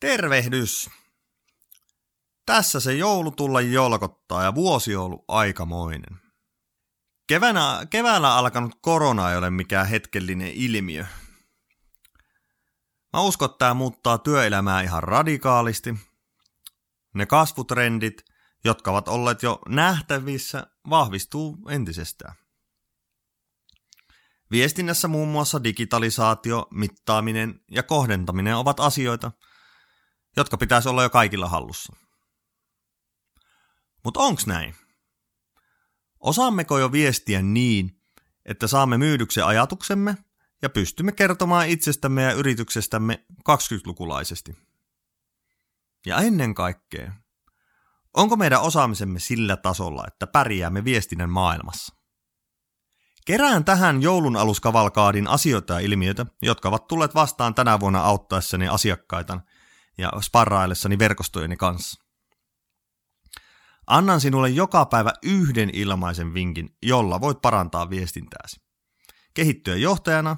Tervehdys! Tässä se joulu tulla jolkottaa ja vuosi on ollut aikamoinen. Kevänä, keväällä alkanut korona ei ole mikään hetkellinen ilmiö. Mä uskon, että tämä muuttaa työelämää ihan radikaalisti. Ne kasvutrendit, jotka ovat olleet jo nähtävissä, vahvistuu entisestään. Viestinnässä muun muassa digitalisaatio, mittaaminen ja kohdentaminen ovat asioita, jotka pitäisi olla jo kaikilla hallussa. Mutta onks näin? Osaammeko jo viestiä niin, että saamme myydyksi ajatuksemme ja pystymme kertomaan itsestämme ja yrityksestämme 20-lukulaisesti? Ja ennen kaikkea, onko meidän osaamisemme sillä tasolla, että pärjäämme viestinnän maailmassa? Kerään tähän joulun aluskavalkaadin asioita ja ilmiöitä, jotka ovat tulleet vastaan tänä vuonna auttaessani asiakkaita ja sparraillessani verkostojeni kanssa. Annan sinulle joka päivä yhden ilmaisen vinkin, jolla voit parantaa viestintääsi. Kehittyä johtajana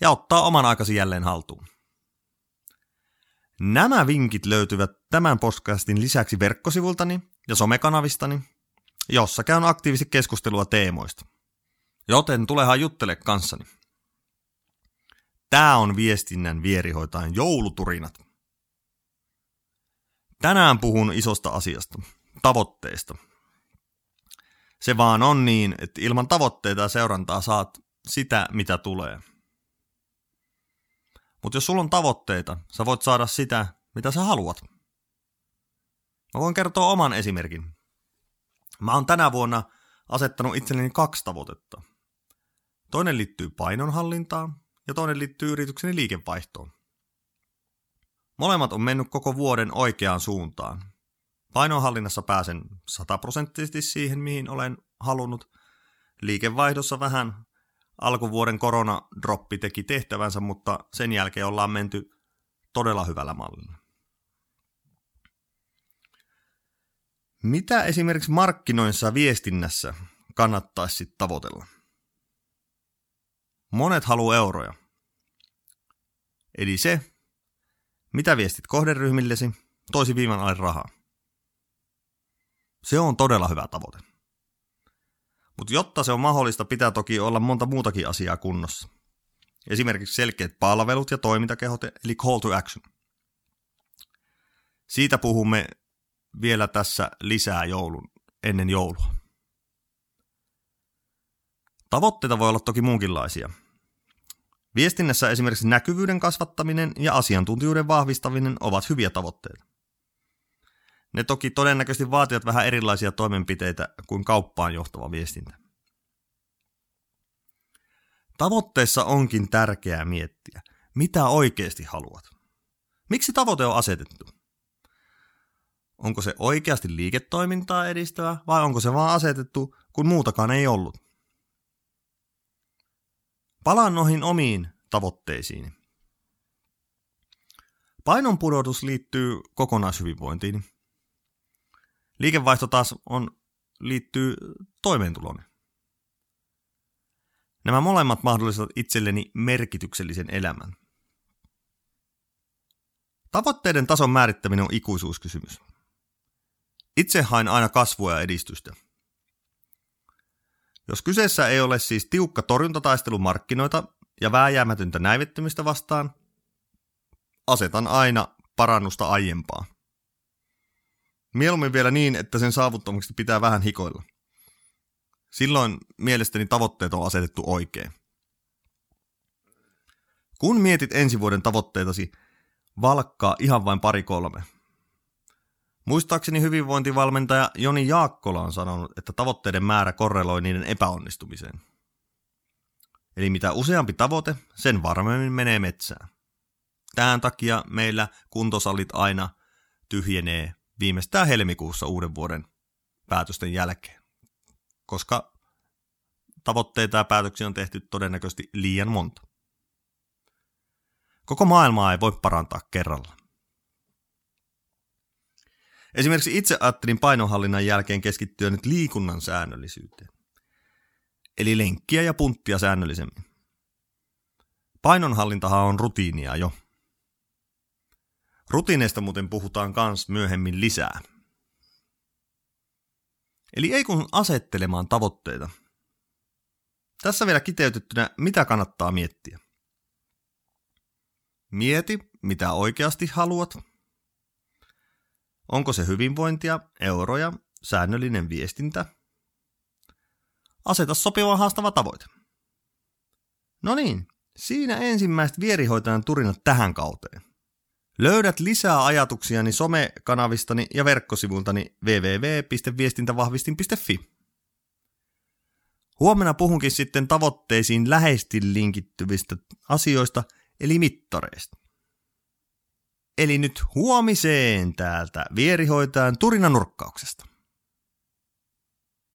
ja ottaa oman aikasi jälleen haltuun. Nämä vinkit löytyvät tämän podcastin lisäksi verkkosivultani ja somekanavistani, jossa käyn aktiivisesti keskustelua teemoista. Joten tulehan juttele kanssani. Tää on viestinnän vierihoitajan jouluturinat. Tänään puhun isosta asiasta, tavoitteista. Se vaan on niin, että ilman tavoitteita ja seurantaa saat sitä, mitä tulee. Mutta jos sulla on tavoitteita, sä voit saada sitä, mitä sä haluat. Mä voin kertoa oman esimerkin. Mä oon tänä vuonna asettanut itselleni kaksi tavoitetta. Toinen liittyy painonhallintaan ja toinen liittyy yritykseni liikevaihtoon. Molemmat on mennyt koko vuoden oikeaan suuntaan. Painonhallinnassa pääsen sataprosenttisesti siihen, mihin olen halunnut. Liikevaihdossa vähän alkuvuoden koronadroppi teki tehtävänsä, mutta sen jälkeen ollaan menty todella hyvällä mallilla. Mitä esimerkiksi markkinoissa viestinnässä kannattaisi tavoitella? Monet haluaa euroja. Eli se, mitä viestit kohderyhmillesi, toisi viivan alle rahaa. Se on todella hyvä tavoite. Mutta jotta se on mahdollista, pitää toki olla monta muutakin asiaa kunnossa. Esimerkiksi selkeät palvelut ja toimintakehot, eli call to action. Siitä puhumme vielä tässä lisää joulun, ennen joulua. Tavoitteita voi olla toki muunkinlaisia. Viestinnässä esimerkiksi näkyvyyden kasvattaminen ja asiantuntijuuden vahvistaminen ovat hyviä tavoitteita. Ne toki todennäköisesti vaativat vähän erilaisia toimenpiteitä kuin kauppaan johtava viestintä. Tavoitteessa onkin tärkeää miettiä, mitä oikeasti haluat. Miksi tavoite on asetettu? Onko se oikeasti liiketoimintaa edistävä vai onko se vaan asetettu, kun muutakaan ei ollut? Palaan noihin omiin tavoitteisiin. Painon pudotus liittyy kokonaishyvinvointiin. Liikevaihto taas on, liittyy toimeentuloon. Nämä molemmat mahdollistavat itselleni merkityksellisen elämän. Tavoitteiden tason määrittäminen on ikuisuuskysymys. Itse hain aina kasvua ja edistystä – jos kyseessä ei ole siis tiukka torjuntataistelu markkinoita ja vääjäämätöntä näivettymistä vastaan, asetan aina parannusta aiempaa. Mieluummin vielä niin, että sen saavuttamiseksi pitää vähän hikoilla. Silloin mielestäni tavoitteet on asetettu oikein. Kun mietit ensi vuoden tavoitteitasi, valkkaa ihan vain pari kolme – Muistaakseni hyvinvointivalmentaja Joni Jaakkola on sanonut, että tavoitteiden määrä korreloi niiden epäonnistumiseen. Eli mitä useampi tavoite, sen varmemmin menee metsään. Tämän takia meillä kuntosalit aina tyhjenee viimeistään helmikuussa uuden vuoden päätösten jälkeen. Koska tavoitteita ja päätöksiä on tehty todennäköisesti liian monta. Koko maailmaa ei voi parantaa kerralla. Esimerkiksi itse ajattelin painonhallinnan jälkeen keskittyä nyt liikunnan säännöllisyyteen. Eli lenkkiä ja punttia säännöllisemmin. Painonhallintahan on rutiinia jo. Rutiineista muuten puhutaan kans myöhemmin lisää. Eli ei kun asettelemaan tavoitteita. Tässä vielä kiteytettynä, mitä kannattaa miettiä. Mieti, mitä oikeasti haluat. Onko se hyvinvointia, euroja, säännöllinen viestintä? Aseta sopiva haastava tavoite. No niin, siinä ensimmäiset vierihoitajan turinat tähän kauteen. Löydät lisää ajatuksiani somekanavistani ja verkkosivultani www.viestintävahvistin.fi. Huomenna puhunkin sitten tavoitteisiin läheisesti linkittyvistä asioista, eli mittareista. Eli nyt huomiseen täältä vierihoitajan turinanurkkauksesta.